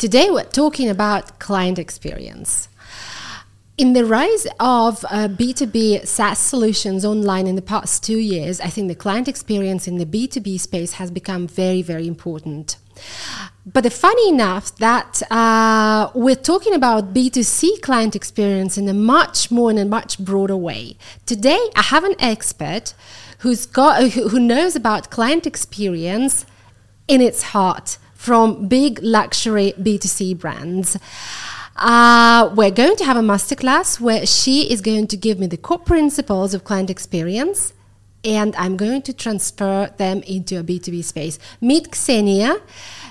Today we're talking about client experience. In the rise of uh, B2B SaaS solutions online in the past two years, I think the client experience in the B2B space has become very, very important. But the funny enough that uh, we're talking about B2C client experience in a much more in a much broader way. Today, I have an expert who's got who knows about client experience in its heart from big luxury B2C brands. Uh, we're going to have a masterclass where she is going to give me the core principles of client experience and I'm going to transfer them into a B2B space. Meet Ksenia.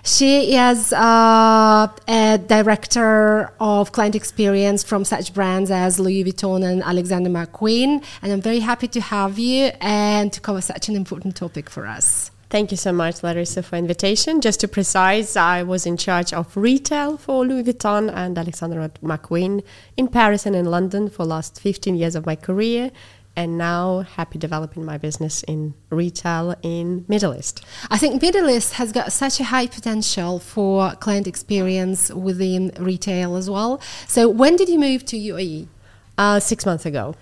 She is uh, a director of client experience from such brands as Louis Vuitton and Alexander McQueen. And I'm very happy to have you and to cover such an important topic for us. Thank you so much, Larisa, for invitation. Just to precise, I was in charge of retail for Louis Vuitton and Alexander McQueen in Paris and in London for last 15 years of my career and now happy developing my business in retail in Middle East. I think Middle East has got such a high potential for client experience within retail as well. So when did you move to UAE? Uh, six months ago.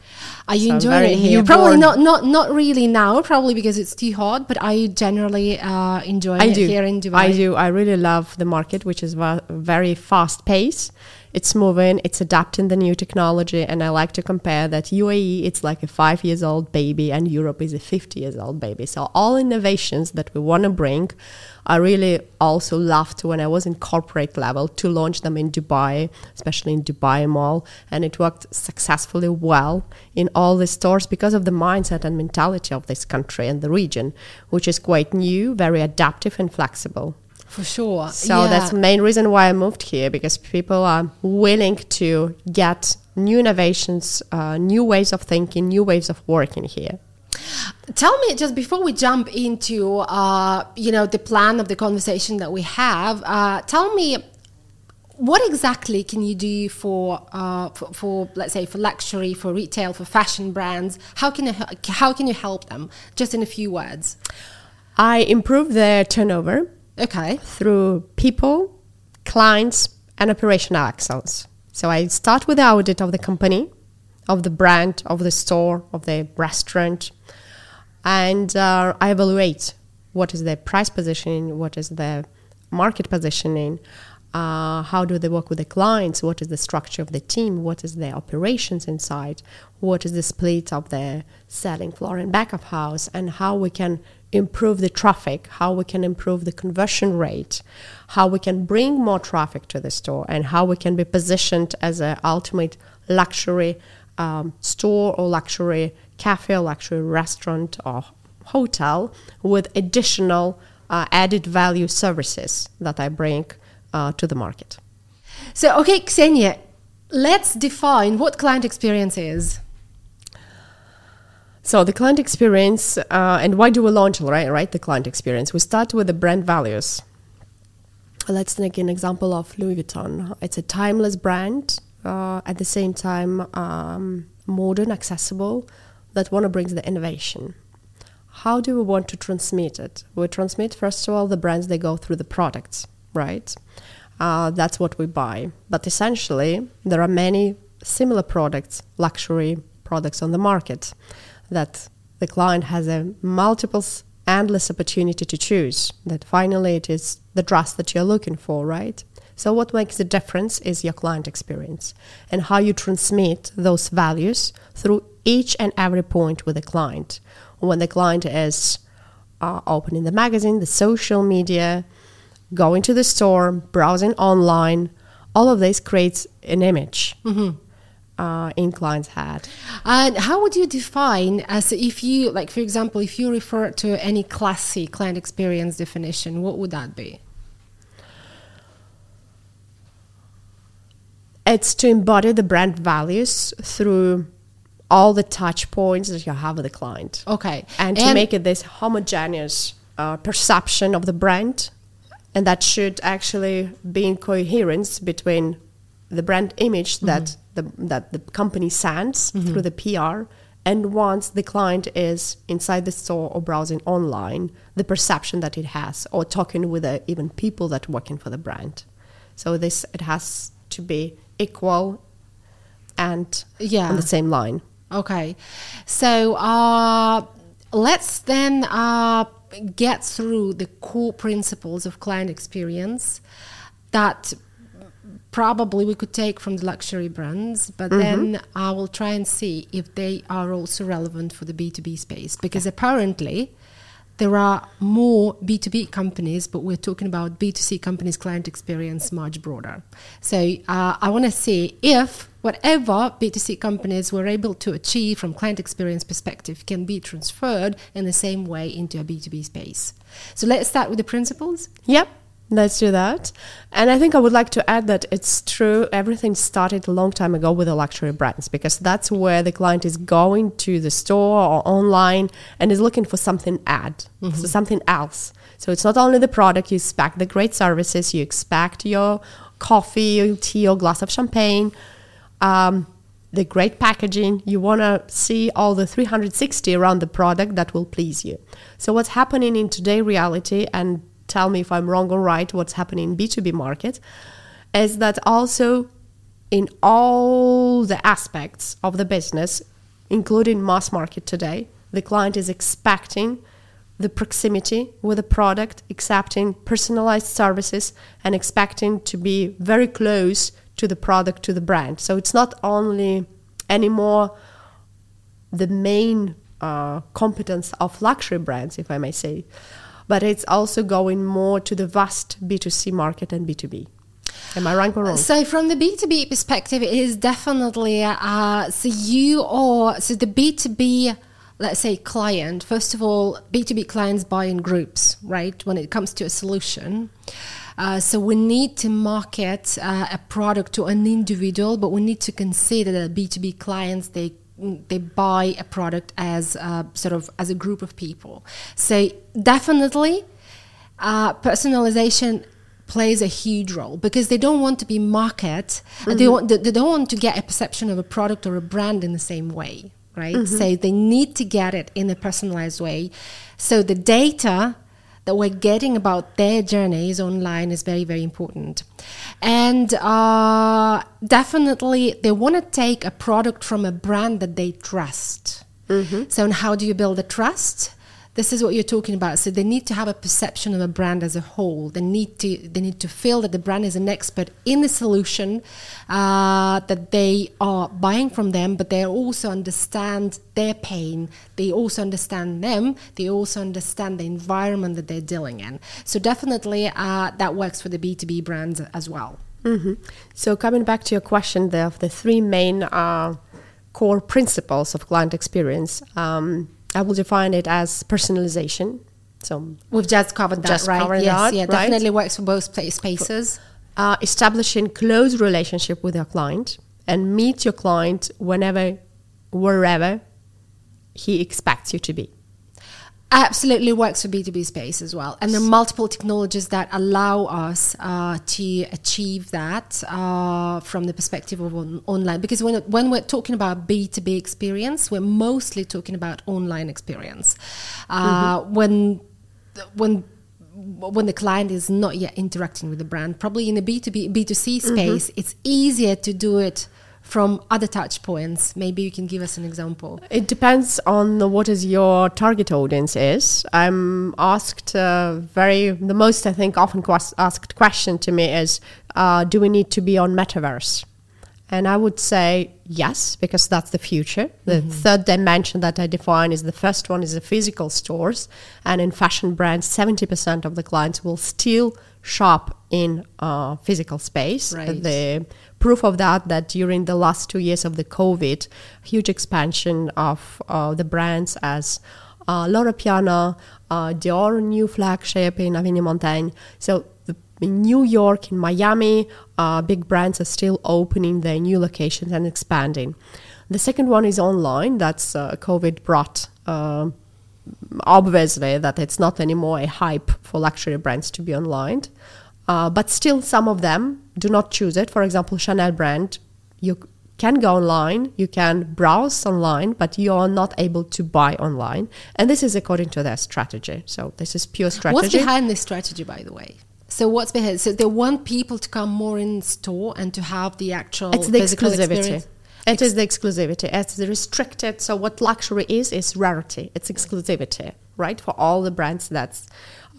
Are you so enjoying it here? Probably not, not, not really now. Probably because it's too hot. But you generally uh, enjoying I it do. here in Dubai? I do. I really love the market, which is very fast pace it's moving, it's adapting the new technology, and I like to compare that UAE it's like a five years old baby and Europe is a 50 years old baby. So all innovations that we want to bring, I really also loved when I was in corporate level to launch them in Dubai, especially in Dubai Mall, and it worked successfully well in all the stores because of the mindset and mentality of this country and the region, which is quite new, very adaptive and flexible. For sure. So yeah. that's the main reason why I moved here because people are willing to get new innovations, uh, new ways of thinking, new ways of working here. Tell me just before we jump into uh, you know the plan of the conversation that we have. Uh, tell me what exactly can you do for, uh, for, for let's say for luxury, for retail, for fashion brands? How can you, how can you help them? Just in a few words. I improve their turnover Okay. Through people, clients, and operational excellence. So I start with the audit of the company, of the brand, of the store, of the restaurant, and uh, I evaluate what is the price positioning, what is the market positioning, uh, how do they work with the clients, what is the structure of the team, what is the operations inside, what is the split of the selling floor and back of house, and how we can improve the traffic, how we can improve the conversion rate, how we can bring more traffic to the store, and how we can be positioned as an ultimate luxury um, store or luxury cafe or luxury restaurant or hotel with additional uh, added value services that I bring uh, to the market. So, okay, Ksenia, let's define what client experience is. So the client experience, uh, and why do we launch right? Right, the client experience. We start with the brand values. Let's take an example of Louis Vuitton. It's a timeless brand, uh, at the same time um, modern, accessible, that want to bring the innovation. How do we want to transmit it? We transmit first of all the brands they go through the products, right? Uh, that's what we buy. But essentially, there are many similar products, luxury products on the market that the client has a multiple endless opportunity to choose that finally it is the dress that you're looking for right? So what makes the difference is your client experience and how you transmit those values through each and every point with the client. When the client is uh, opening the magazine the social media going to the store browsing online all of this creates an image. Mm-hmm uh, in clients had. And how would you define as if you, like, for example, if you refer to any classy client experience definition, what would that be? It's to embody the brand values through all the touch points that you have with the client. Okay. And to make it this homogeneous uh, perception of the brand. And that should actually be in coherence between the brand image that mm-hmm the, that the company sends mm-hmm. through the PR. And once the client is inside the store or browsing online, the perception that it has, or talking with the, even people that working for the brand. So this it has to be equal and Yeah. on the same line. Okay, so uh, let's then uh, get through the core principles of client experience that probably we could take from the luxury brands, but then I will try and see if they are also relevant for the B2B space because apparently there are more B2B companies, but we're talking about B2C companies' client experience much broader. So uh, I want to see if whatever B2C companies were able to achieve from client experience perspective can be transferred in the same way into a B2B space. So let's start with the principles. Yep, let's do that. And I think I would like to add that it's true, everything started a long time ago with the luxury brands because that's where the client is going to the store or online and is looking for something add, so something else. So it's not only the product, you expect the great services, you expect your coffee, your tea, or glass of champagne. Um, the great packaging, you want to see all the 360 around the product that will please you. So, what's happening in today reality, and tell me if I'm wrong or right, what's happening in B2B market, is that also in all the aspects of the business, including mass market today, the client is expecting the proximity with the product, accepting personalized services, and expecting to be very close to the product, to the brand. So it's not only anymore the main uh, competence of luxury brands, if I may say, but it's also going more to the vast B2C market and B2B. Am I right or wrong? So from the B2B perspective, it is definitely uh, so you or so the B2B let's say client first of all b2b clients buy in groups right when it comes to a solution uh, so we need to market uh, a product to an individual but we need to consider that b2b clients they they buy a product as uh, sort of as a group of people. So definitely uh, personalization plays a huge role because they don't want to be market uh, they, want, they, they don't want to get a perception of a product or a brand in the same way right? So they need to get it in a personalized way. So the data that we're getting about their journeys online is very very important. And uh, definitely they want to take a product from a brand that they trust. So and how do you build a trust this is what you're talking about. So they need to have a perception of a brand as a whole. They need to they need to feel that the brand is an expert in the solution uh, that they are buying from them but they also understand their pain. They also understand them. They also understand the environment that they're dealing in. So definitely uh, that works for the b2b brands as well. Hmm So coming back to your question, there of the three main uh, core principles of client experience, um, I will define it as personalization. So we've just covered that Just right covered yes that, yeah right? definitely works for both spaces uh, establishing close relationship with your client and meet your client whenever, wherever he expects you to be. Absolutely works for B2B space as well. And there are multiple technologies that allow us uh, to achieve that uh, from the perspective of on- online. Because when, when we're talking about B2B experience, we're mostly talking about online experience. Uh, When when when the client is not yet interacting with the brand, probably in the B2B, B2C space, it's easier to do it from other touch points. Maybe you can give us an example. It depends on the- what is your target audience is. I'm asked uh, very the most I think often quas- asked question to me is, uh, do we need to be on metaverse? And I would say yes, because that's the future. The third dimension that I define is the first one is the physical stores, and in fashion brands, seventy percent of the clients will still shop in uh, physical space. Right. The proof of that that during the last two years of the COVID, huge expansion of uh, the brands as uh, Loro Piana, uh, Dior new flagship in Avenue Montaigne. So in New York, in Miami, uh, big brands are still opening their new locations and expanding. The second one is online. That's uh, COVID brought. Uh, obviously that it's not anymore a hype for luxury brands to be online uh, but still some of them do not choose it for example chanel brand you can go online you can browse online but you are not able to buy online and this is according to their strategy so this is pure strategy What's behind this strategy, by the way? So what's behind? So they want people to come more in store and to have the actual. It's the exclusivity. experience. It is the exclusivity. It's the restricted. So what luxury is is rarity. It's exclusivity, right? For all the brands, that's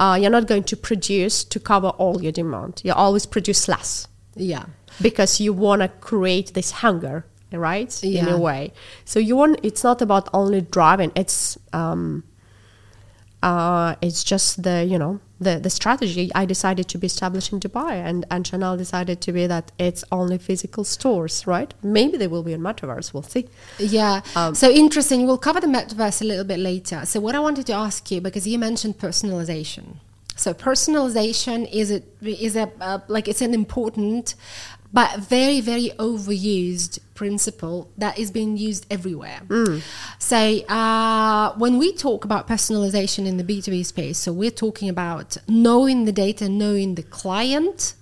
uh, you're not going to produce to cover all your demand. You always produce less Yeah. because you want to create this hunger, right? Yeah. In a way. So you want. It's not about only driving. It's um, uh, it's just the you know the the strategy. I decided to be established in Dubai, and and Chanel decided to be that it's only physical stores, right? Maybe they will be in metaverse. We'll see. Yeah. Um, so interesting. We'll cover the metaverse a little bit later. So what I wanted to ask you because you mentioned personalization. So personalization is a is a uh, like it's an important but very very overused principle that is being used everywhere. So uh, when we talk about personalization in the B two B space, so we're talking about knowing the data, knowing the client,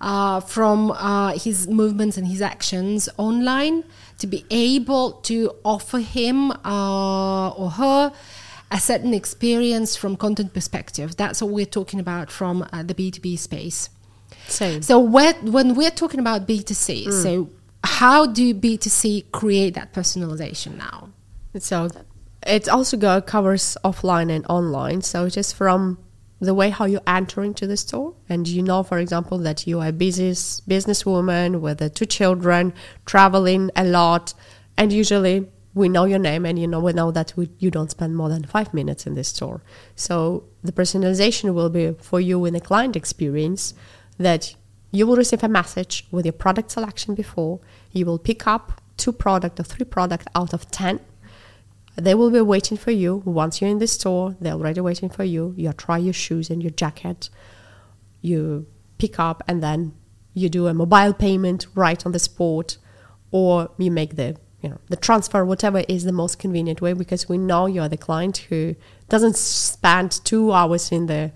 uh, from uh, his movements and his actions online to be able to offer him uh, or her a certain experience from content perspective. That's what we're talking about from uh, the B2B space. Same. So when, when we're talking about B2C, mm. so how do B2C create that personalization now? So it also go, covers offline and online. So it is from the way how you enter into the store, and you know, for example, that you are a business businesswoman with two children, traveling a lot, and usually we know your name, and you know we know that we, you don't spend more than five minutes in the store. So the personalization will be for you in the client experience that you will receive a message with your product selection before. You will pick up two product or three product out of ten they will be waiting for you once you're in the store. They're already waiting for you. You try your shoes and your jacket. You pick up and then you do a mobile payment right on the spot, or you make the you know the transfer, whatever is the most convenient way, because we know you're the client who doesn't spend two hours in the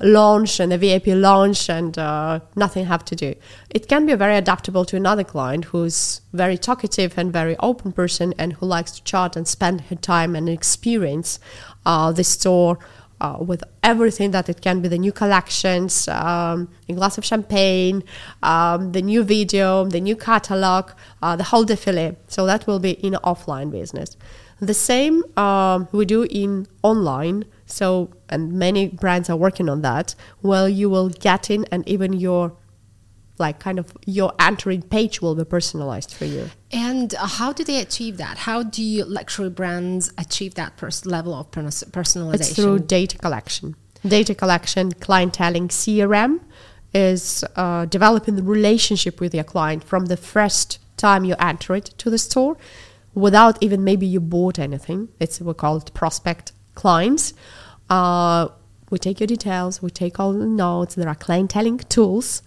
launch and the VIP launch and uh, nothing have to do. It can be very adaptable to another client who's very talkative and very open person and who likes to chat and spend her time and experience uh, the store uh, with everything that it can be the new collections, um, a glass of champagne, um, the new video, the new catalog, uh, the whole défilé. So that will be in offline business. The same um, we do in online. So, and many brands are working on that. Well, you will get in, and even your like kind of your entering page will be personalized for you. And uh, how do they achieve that? How do you luxury brands achieve that pers- level of pers- personalization? It's through data collection. Data collection, clienteling, CRM is uh, developing the relationship with your client from the first time you enter it to the store without even maybe you bought anything. It's we call it prospect clients. Uh, we take your details, we take all the notes. There are clienteling tools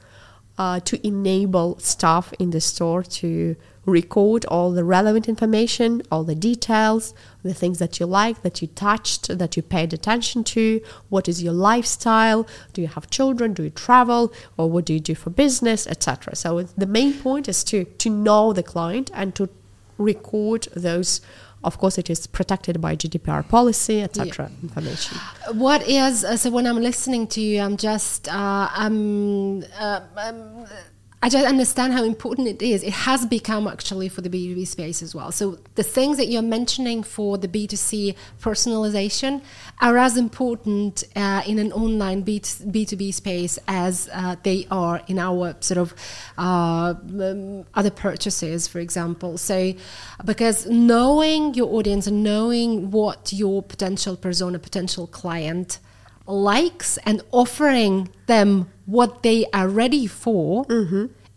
uh, to enable staff in the store to record all the relevant information, all the details, the things that you like, that you touched, that you paid attention to, what is your lifestyle, do you have children, do you travel, or what do you do for business, etc. So the main point is to to know the client and to record those. Of course, it is protected by GDPR policy, etc. Information. What is uh, so when I'm listening to you, I'm just uh, I'm, uh, um, I just understand how important it is. It has become actually for the B2B space as well. So the things that you're mentioning for the B2C personalization are as important uh, in an online B2, B2B space as uh, they are in our sort of uh, um, other purchases, for example. So because knowing your audience and knowing what your potential persona, potential client likes and offering them what they are ready for,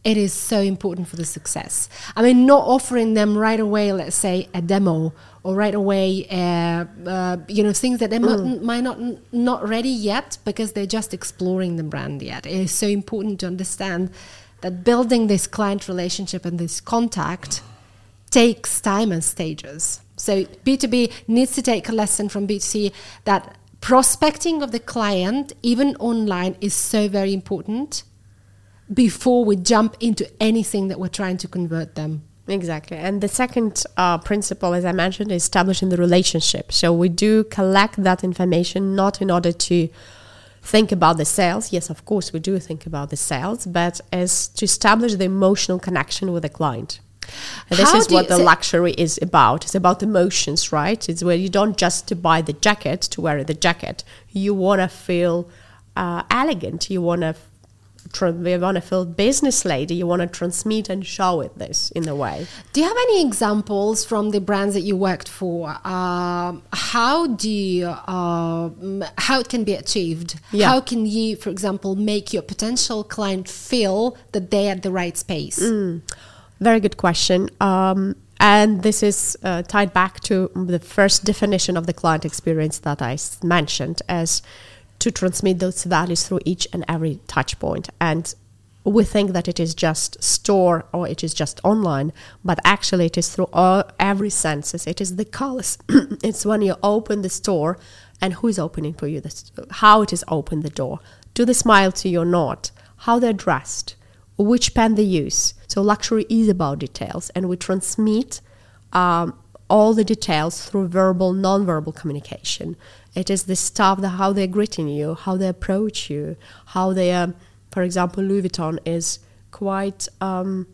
it is so important for the success. I mean, not offering them right away, let's say, a demo or right away, uh, uh, you know, things that they might, might not not ready yet because they're just exploring the brand yet. It is so important to understand that building this client relationship and this contact takes time and stages. So B2B needs to take a lesson from B2C that prospecting of the client, even online, is so very important before we jump into anything that we're trying to convert them. Exactly. And the second uh, principle, as I mentioned, is establishing the relationship. So we do collect that information not in order to think about the sales. Yes, of course, we do think about the sales, but as to establish the emotional connection with the client. And this How is what the luxury is about. It's about emotions, right? It's where you don't just buy the jacket to wear the jacket. You want to feel uh, elegant. You want to. You want to feel business lady. You want to transmit and show it this in a way. Do you have any examples from the brands that you worked for? Um, how do you, um, how it can be achieved? Yeah. How can you, for example, make your potential client feel that they're at the right space? Very good question. Um, and this is uh, tied back to the first definition of the client experience that I mentioned as to transmit those values through each and every touch point. And we think that it is just store or it is just online, but actually it is through all, every senses. It is the colors. it's when you open the store and who is opening for you, the, how it is open the door. Do they smile to you or not? How they're dressed? Which pen they use. So luxury is about details, and we transmit um, all the details through verbal, non-verbal communication. It is the stuff that how they're greeting you, how they approach you, how they, um, for example, Louis Vuitton is quite. Um,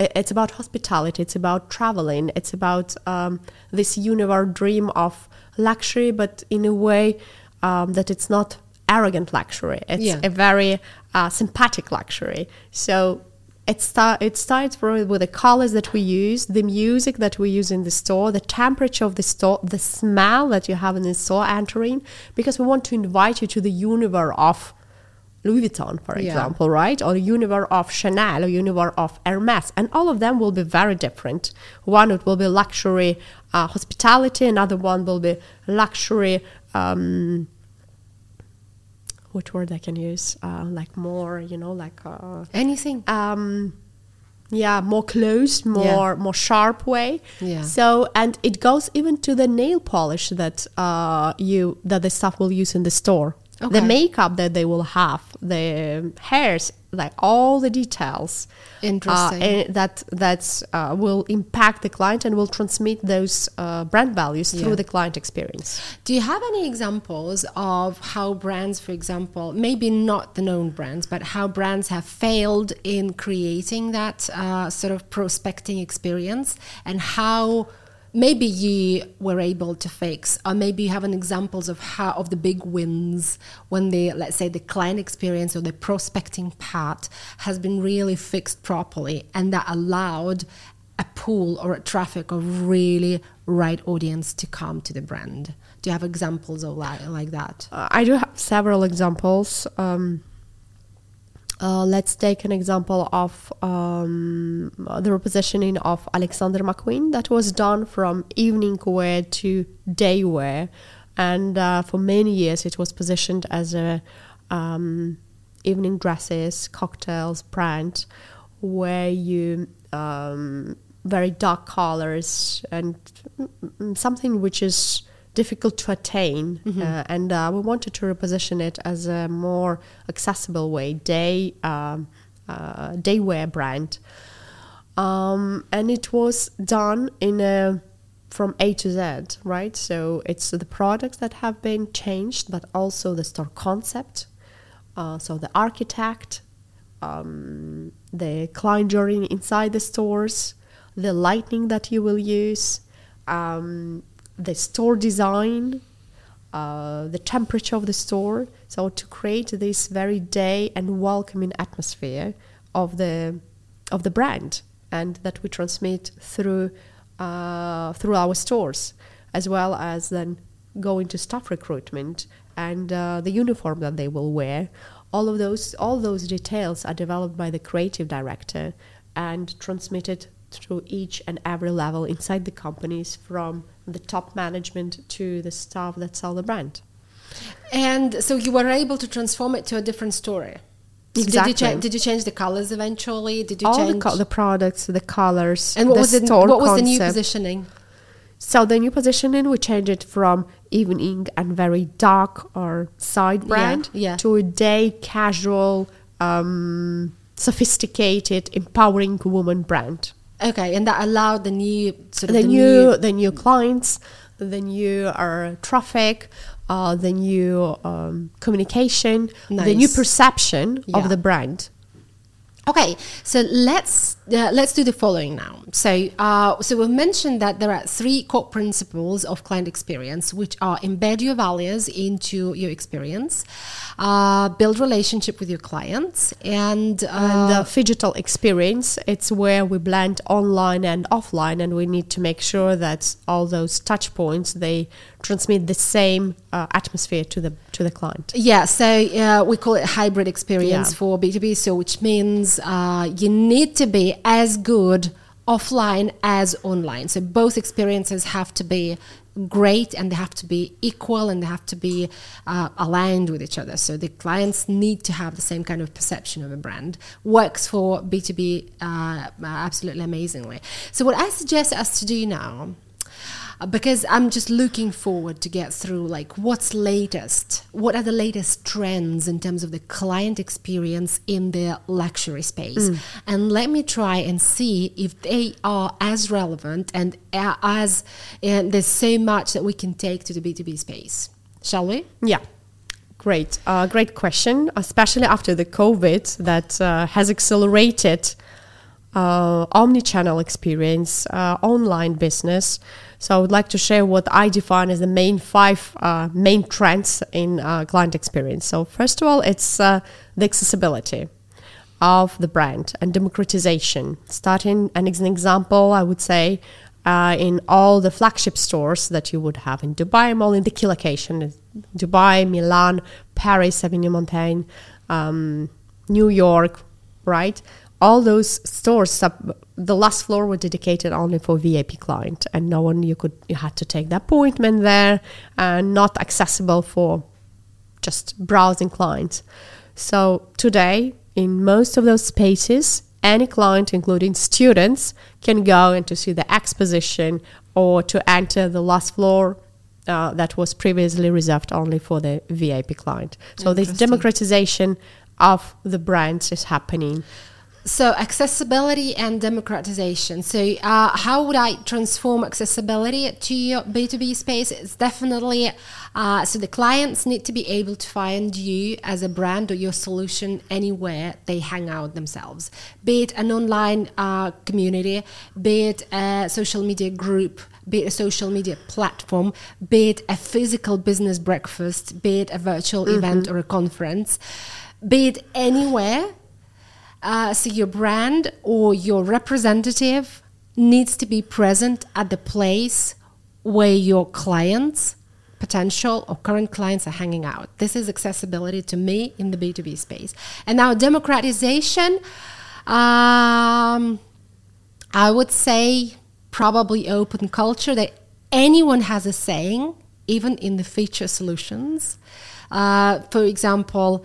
it's about hospitality. It's about traveling. It's about um, this universe dream of luxury, but in a way um, that it's not arrogant luxury. It's Yeah. a very uh, sympathetic luxury. So it, start, it starts with the colors that we use, the music that we use in the store, the temperature of the store, the smell that you have in the store entering, because we want to invite you to the universe of Louis Vuitton, for Yeah. example, right? Or the universe of Chanel, or universe of Hermes, and all of them will be very different. One it will be luxury uh, hospitality, another one will be luxury. Um, what word I can use? Uh, like more, you know, like uh, Anything? um yeah more close, more more sharp way Yeah. so and it goes even to the nail polish that uh you that the staff will use in the store Okay. the makeup that they will have the hairs like all the details Interesting. uh, and that that's uh, will impact the client and will transmit those uh, brand values Yeah. through the client experience Do you have any examples of how brands, for example, maybe not the known brands, but how brands have failed in creating that uh, sort of prospecting experience and how maybe you were able to fix or maybe you have an examples of how of the big wins when the let's say the client experience or the prospecting part has been really fixed properly and that allowed a pool or a traffic of really right audience to come to the brand. Do you have examples of like, like that? Uh, I do have several examples. Um, uh, let's take an example of um, the repositioning of Alexander McQueen. That was done from evening wear to day wear, and uh, for many years it was positioned as a um, evening dresses, cocktails brand, where you um, very dark colors and mm, mm, something which is difficult to attain uh, and uh, we wanted to reposition it as a more accessible way day um, uh, day wear brand. Um, and it was done in a from A to Z right? So it's the products that have been changed but also the store concept uh, so the architect um, the client journey inside the stores the lighting that you will use um, the store design, uh, the temperature of the store. So to create this very day and welcoming atmosphere of the of the brand, and that we transmit through uh, through our stores, as well as then going to staff recruitment and uh, the uniform that they will wear. All of those all those details are developed by the creative director and transmitted through each and every level inside the companies from the top management to the staff that sell the brand. And so you were able to transform it to a different story. Exactly. Did you, cha- did you change the colors eventually? Did you All change the, co- the products, the colors, and what the was the what was the new positioning? So the new positioning, we changed it from evening and very dark or side Yeah, brand yeah. to a day casual, um, sophisticated, empowering woman brand. Okay, and that allowed the new sort of the, the new, the new clients, the new uh, traffic, uh, the new um, communication, the new perception Yeah. of the brand. Okay, so let's uh, let's do the following now. So, uh, so we've mentioned that there are three core principles of client experience, which are embed your values into your experience, uh, build relationship with your clients, and, uh, and the digital experience it's where we blend online and offline and we need to make sure that all those touch points they transmit the same uh, atmosphere to the to the client Yeah, so uh, we call it hybrid experience Yeah. for B2B. So, which means uh, you need to be as good offline as online. So, both experiences have to be great and they have to be equal and they have to be uh, aligned with each other. So, the clients need to have the same kind of perception of a brand. Works for B2B uh, absolutely amazingly. So, what I suggest us to do now because I'm just looking forward to get through like what's latest, what are the latest trends in terms of the client experience in the luxury space, and let me try and see if they are as relevant and uh, as and there's so much that we can take to the B2B space. Shall we? yeah. Great. Uh, great question especially after the covid that uh, has accelerated uh, omni-channel experience uh, online business. So i would like to share what i define as the main five uh, main trends in uh, client experience. So first of all it's uh, the accessibility of the brand and democratization. Starting and as an example i would say uh, in all the flagship stores that you would have in Dubai Mall, in the key location, Dubai, Milan, Paris, Avenue Montaigne, um, New York, right? All those stores, sub, the last floor were dedicated only for VIP client, and no one you could you had to take the appointment there, and not accessible for just browsing clients. So today, in most of those spaces, any client, including students, can go and to see the exposition or to enter the last floor uh, that was previously reserved only for the VIP client. So this democratization of the brands is happening. So accessibility and democratization. So uh, how would I transform accessibility to your B2B space? It's definitely uh, so the clients need to be able to find you as a brand or your solution anywhere they hang out themselves, be it an online uh, community, be it a social media group, be it a social media platform, be it a physical business breakfast, be it a virtual event or a conference, be it anywhere uh, so your brand or your representative needs to be present at the place where your clients potential or current clients are hanging out. This is accessibility to me in the b2b space. And now democratization um, i would say probably open culture that anyone has a saying even in the feature solutions. Uh, for example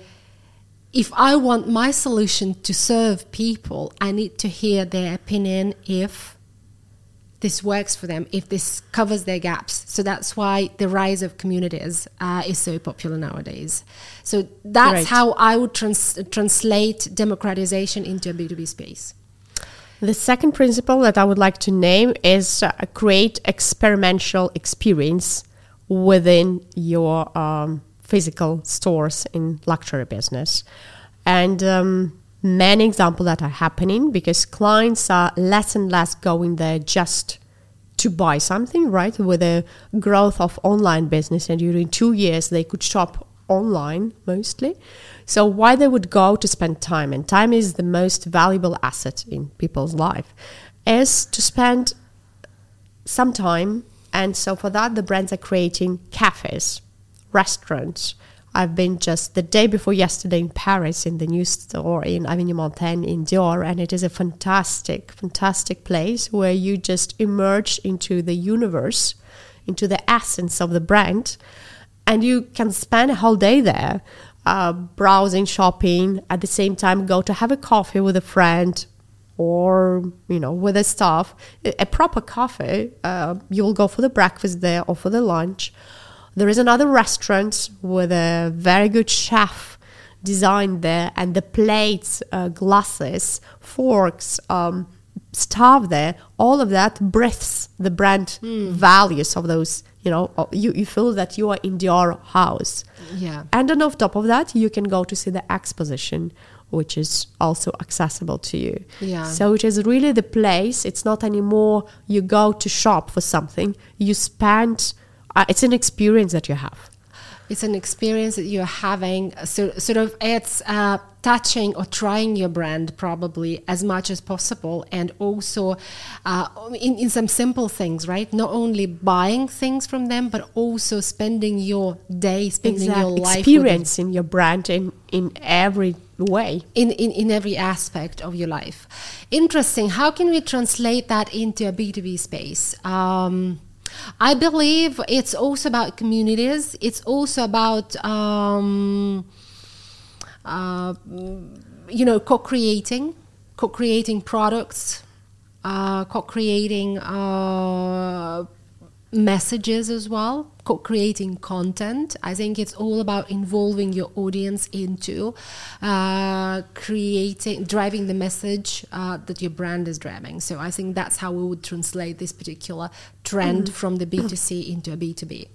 if I want my solution to serve people, I need to hear their opinion if this works for them, if this covers their gaps. So that's why the rise of communities uh, is so popular nowadays. So that's Right. how I would trans- translate democratization into a B2B space. The second principle that I would like to name is uh, create experimental experience within your um, physical stores in luxury business. And um, many examples that are happening because clients are less and less going there just to buy something, right? With the growth of online business, and during two years they could shop online mostly. So why they would go to spend time, and time is the most valuable asset in people's life, is to spend some time. And so for that, the brands are creating cafes, restaurants. I've been just the day before yesterday in Paris in the new store in Avenue Montaigne in Dior, and it is a fantastic, fantastic place where you just emerge into the universe, into the essence of the brand, and you can spend a whole day there, uh, browsing, shopping, at the same time go to have a coffee with a friend, or you know with a staff a proper coffee uh, you'll go for the breakfast there or for the lunch there is another restaurant with a very good chef designed there and the plates uh, glasses forks um, staff there, all of that breathes the brand values of those. You know, uh, you, you feel that you are in your house. Yeah. And then on top of that, you can go to see the exposition, which is also accessible to you. Yeah. So it is really the place. It's not anymore you go to shop for something. You spend. Uh, it's an experience that you have. It's an experience that you're having. So, sort of, it's uh, touching or trying your brand probably as much as possible, and also uh, in, in some simple things, right? Not only buying things from them, but also spending your day, spending your life, experiencing your brand in in every way. in, in, in every aspect of your life. Interesting. How can we translate that into a B2B space? Um, I believe it's also about communities. It's also about, um, uh, you know, co-creating, co-creating products, uh, co-creating uh, messages as well co-creating content i think it's all about involving your audience into uh, creating driving the message uh, that your brand is driving so i think that's how we would translate this particular trend from the b2c into a b2b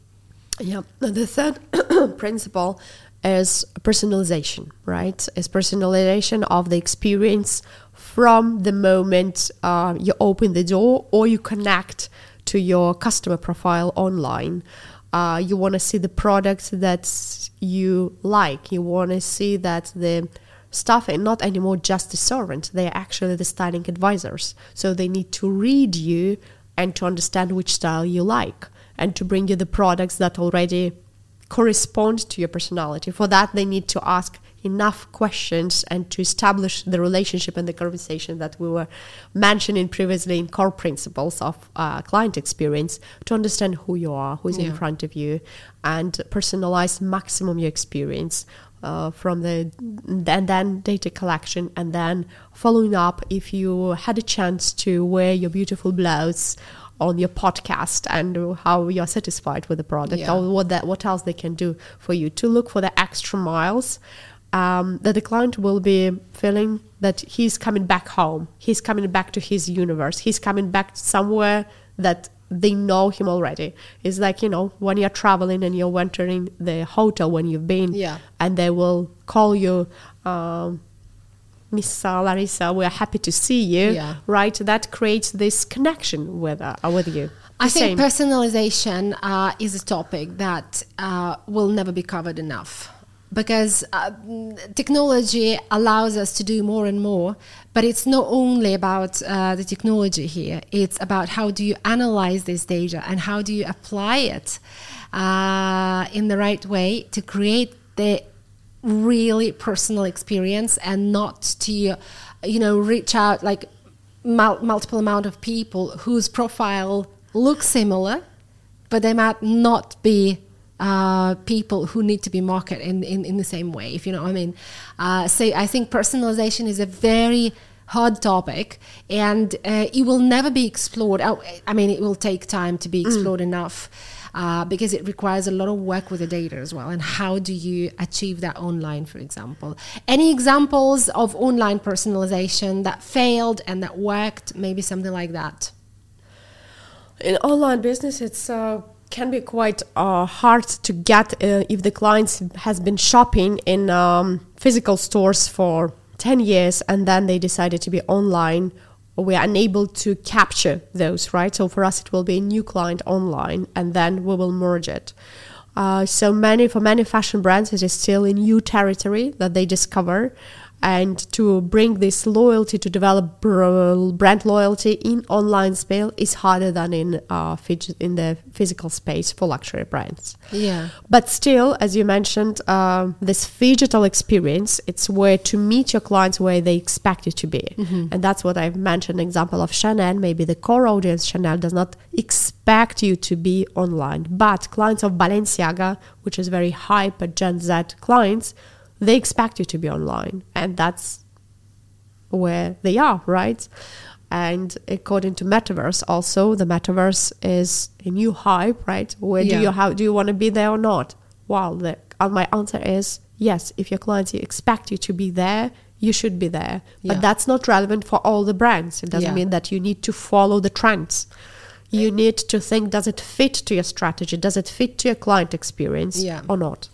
Yeah. The third principle is personalization, right? Is personalization of the experience from the moment uh, you open the door or you connect to your customer profile online. Uh, you want to see the products that you like. You want to see that the staff are not anymore just the servant; they are actually the styling advisors. So they need to read you and to understand which style you like, and to bring you the products that already correspond to your personality. For that, they need to ask enough questions and to establish the relationship and the conversation that we were mentioning previously in core principles of uh, client experience to understand who you are, who's in front of you, and personalize maximum your experience. Uh, from the and then data collection and then following up if you had a chance to wear your beautiful blouse on your podcast and how you're satisfied with the product Yeah. or what that what else they can do for you to look for the extra miles um, that the client will be feeling that he's coming back home he's coming back to his universe he's coming back somewhere that they know him already it's like you know when you're traveling and you're entering the hotel when you've been Yeah. and they will call you um, Miss Larisa, we're happy to see you. Yeah. Right? That creates this connection with uh, with you. I The think personalization uh, is a topic that uh, will never be covered enough because uh, technology allows us to do more and more, but it's not only about uh, the technology here, it's about how do you analyze this data and how do you apply it uh, in the right way to create the really personal experience and not to you know reach out like mul- multiple amount of people whose profile looks similar but they might not be uh, people who need to be marketed in, in, in the same way if you know what i mean uh, so i think personalization is a very hard topic and uh, it will never be explored Oh, i mean it will take time to be explored enough uh, because it requires a lot of work with the data as well. And how do you achieve that online, for example? Any examples of online personalization that failed and that worked? Maybe something like that. in online business it's uh, can be quite uh, hard to get uh, if the client has been shopping in um, physical stores for 10 years and then they decided to be online we are unable to capture those right? So for us it will be a new client online and then we will merge it. Uh, so many for many fashion brands it is still a new territory that they discover and to bring this loyalty to develop brand loyalty in online space is harder than in uh, in the physical space for luxury brands. Yeah. but still as you mentioned uh, this digital experience it's where to meet your clients where they expect you to be. And that's what i've mentioned example of chanel. Maybe the core audience chanel does not expect you to be online. But clients of balenciaga which is very hyper gen z clients they expect you to be online and that's where they are right and according to metaverse also the metaverse is a new hype right where Yeah. do you how do you want to be there or not well the, uh, my answer is yes if your clients expect you to be there you should be there. Yeah. But that's not relevant for all the brands. It doesn't Yeah. mean that you need to follow the trends. You need to think does it fit to your strategy? Does it fit to your client experience or not?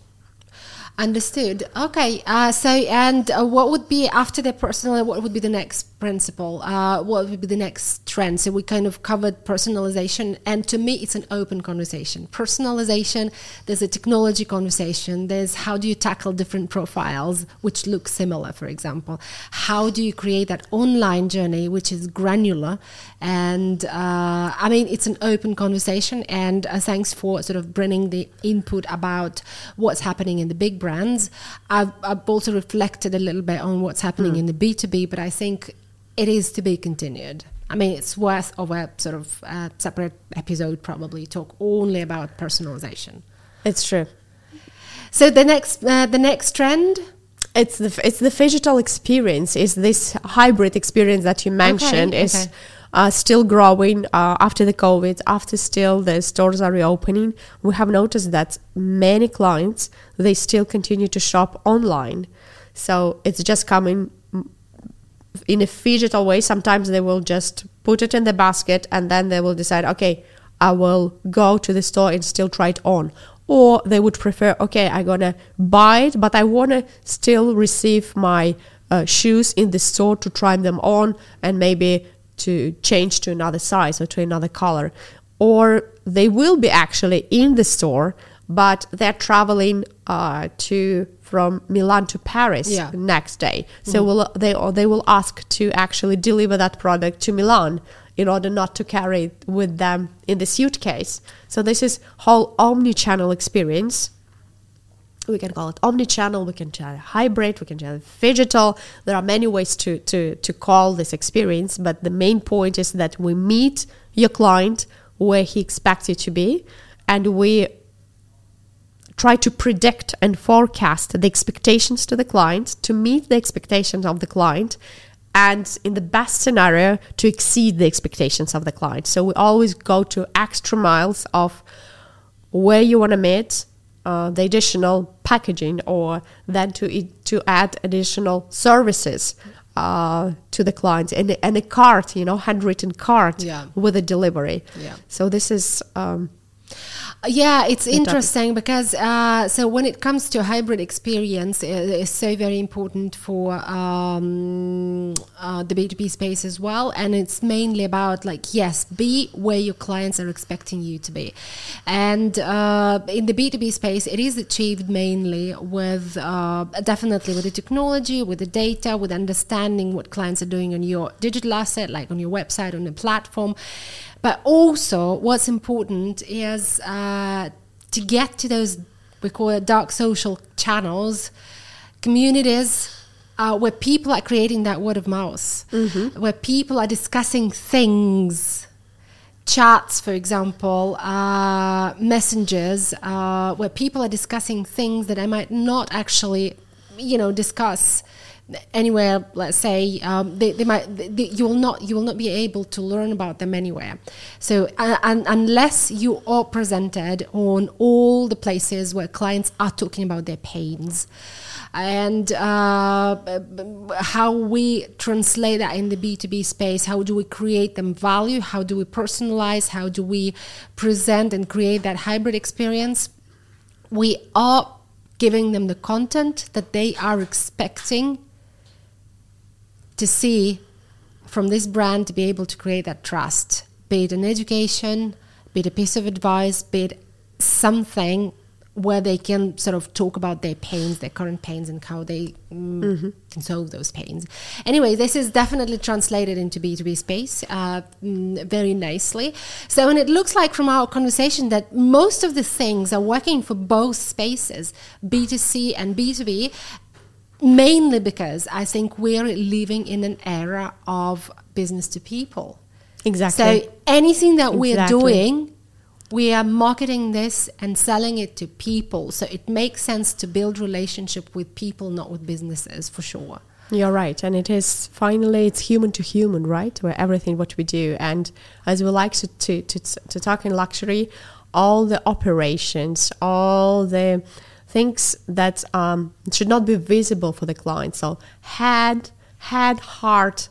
Understood. Okay. Uh, so, and uh, what would be after the personal? What would be the next principle? Uh, what would be the next trend? So we kind of covered personalization, and to me, it's an open conversation. Personalization. There's a technology conversation. There's how do you tackle different profiles which look similar, for example. How do you create that online journey which is granular? And uh, I mean, it's an open conversation. And uh, thanks for sort of bringing the input about what's happening in the big brands. I've, I've also reflected a little bit on what's happening in the B2B, but I think it is to be continued. I mean, it's worth of a sort of uh, separate episode, probably talk only about personalization. It's true. So the next, uh, the next trend. It's the it's the digital experience. Is this hybrid experience that you mentioned is okay. uh, still growing uh, after the COVID? After still the stores are reopening, we have noticed that many clients they still continue to shop online. So it's just coming in a digital way. Sometimes they will just put it in the basket and then they will decide, okay, I will go to the store and still try it on. Or they would prefer, okay, I'm gonna buy it, but I wanna still receive my uh, shoes in the store to try them on and maybe to change to another size or to another color. Or they will be actually in the store, but they're traveling uh, to from Milan to Paris Yeah. next day. So mm-hmm. will they or they will ask to actually deliver that product to Milan in order not to carry it with them in the suitcase. So this is whole omni-channel experience. We can call it omni-channel, we can call it hybrid, we can call it digital. There are many ways to, to, to call this experience, but the main point is that we meet your client where he expects you to be and we try to predict and forecast the expectations to the client to meet the expectations of the client and in the best scenario to exceed the expectations of the client so we always go to extra miles of where you want to meet uh, the additional packaging or then to to add additional services uh, to the client and, and a cart you know handwritten cart Yeah. with a delivery Yeah. so this is um, Yeah, it's topic. interesting because uh, so when it comes to hybrid experience, it is so very important for um, uh, the B two B space as well, and it's mainly about like yes, be where your clients are expecting you to be, and uh, in the B two B space, it is achieved mainly with uh, definitely with the technology, with the data, with understanding what clients are doing on your digital asset, like on your website, on the platform. But also, what's important is uh, to get to those we call it dark social channels, communities uh, where people are creating that word of mouth, where people are discussing things, chats, for example, uh, messengers, uh, where people are discussing things that I might not actually, you know, discuss anywhere let's say um, they, they might they, you will not you will not be able to learn about them anywhere. So and unless you are presented on all the places where clients are talking about their pains and uh, how we translate that in the b2b space how do we create them value how do we personalize how do we present and create that hybrid experience we are giving them the content that they are expecting to see from this brand to be able to create that trust, be it an education, be it a piece of advice, be it something where they can sort of talk about their pains, their current pains, and how they mm, can solve those pains. Anyway, this is definitely translated into B2B space uh, mm, very nicely. So, and it looks like from our conversation that most of the things are working for both spaces, B2C and B2B, mainly because I think we're living in an era of business to people. exactly So anything that we're doing, we are marketing this and selling it to people. So it makes sense to build relationship with people, not with businesses, for sure. You're right, and it is finally it's human to human, right? Where everything what we do, and as we like to to to, to talk in luxury, all the operations, all the things that um, should not be visible for the client. So head, head, heart,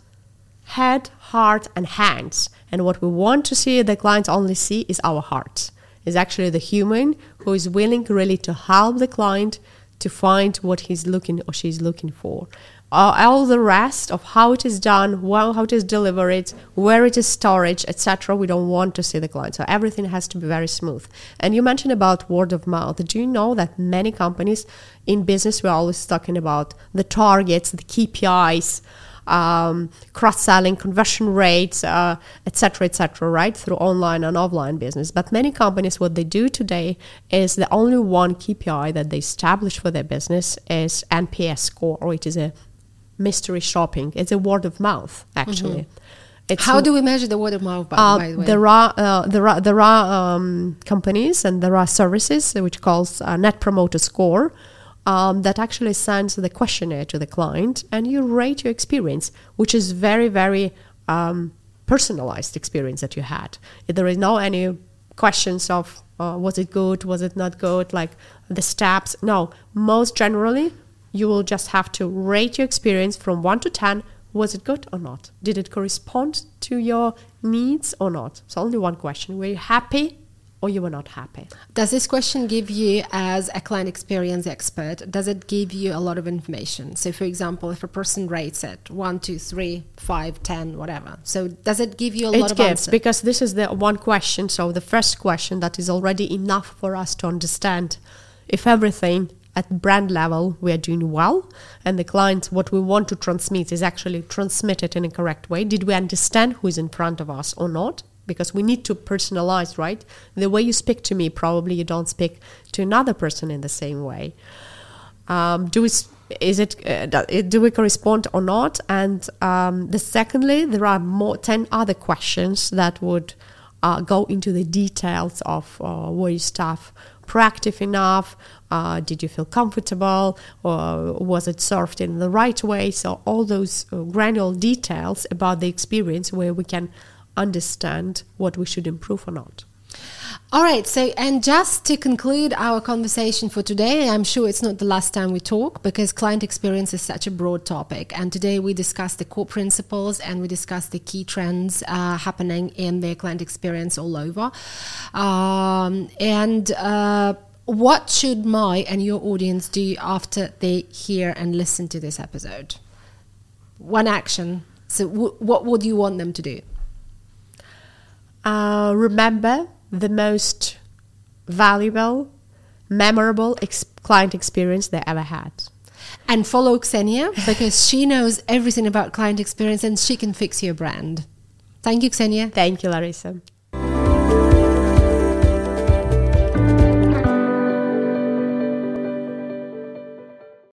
head, heart, and hands. And what we want to see the clients only see is our heart. Is actually the human who is willing really to help the client to find what he's looking or she's looking for. Uh, all the rest of how it is done, well, how it is delivered, where it is storage, etc. We don't want to see the client, so everything has to be very smooth. And you mentioned about word of mouth. Do you know that many companies in business we're always talking about the targets, the KPIs, um, cross-selling, conversion rates, etc., uh, etc., et right through online and offline business. But many companies, what they do today is the only one KPI that they establish for their business is NPS score, or it is a mystery shopping. It's a word of mouth, actually. Mm-hmm. How do we measure the word of mouth? By, uh, by the way, there are uh, there are there are um, companies and there are services which calls uh, Net Promoter Score, um, that actually sends the questionnaire to the client and you rate your experience, which is very, very um, personalized experience that you had. There is no any questions of uh, was it good, was it not good, like the steps. No, most generally, you will just have to rate your experience from 1 to 10. Was it good or not? Did it correspond to your needs or not? So, only one question. Were you happy or you were not happy. Does this question give you, as a client experience expert, does it give you a lot of information? So, for example, if a person rates it one, two, three, five, ten, whatever. So, does it give you a it lot of gives, answer? because this is the one question. So, the first question that is already enough for us to understand if everything at brand level we are doing well and the clients what we want to transmit is actually transmitted in a correct way did we understand who is in front of us or not because we need to personalize, right? The way you speak to me, probably you don't speak to another person in the same way. Um, do we, is it uh, do we correspond or not? And um, the secondly, there are more ten other questions that would uh, go into the details of uh, were your staff proactive enough? Uh, did you feel comfortable? Or was it served in the right way? So all those uh, granular details about the experience where we can understand what we should improve or not. All right. So, and just to conclude our conversation for today, I'm sure it's not the last time we talk because client experience is such a broad topic. And today we discussed the core principles and we discussed the key trends uh, happening in the client experience all over. Um, and uh, what should my and your audience do after they hear and listen to this episode? One action. So, w- what would you want them to do? uh, remember the most valuable, memorable ex- client experience they ever had. And follow Ksenia because she knows everything about client experience and she can fix your brand. Thank you, Ksenia. Thank you, Larisa.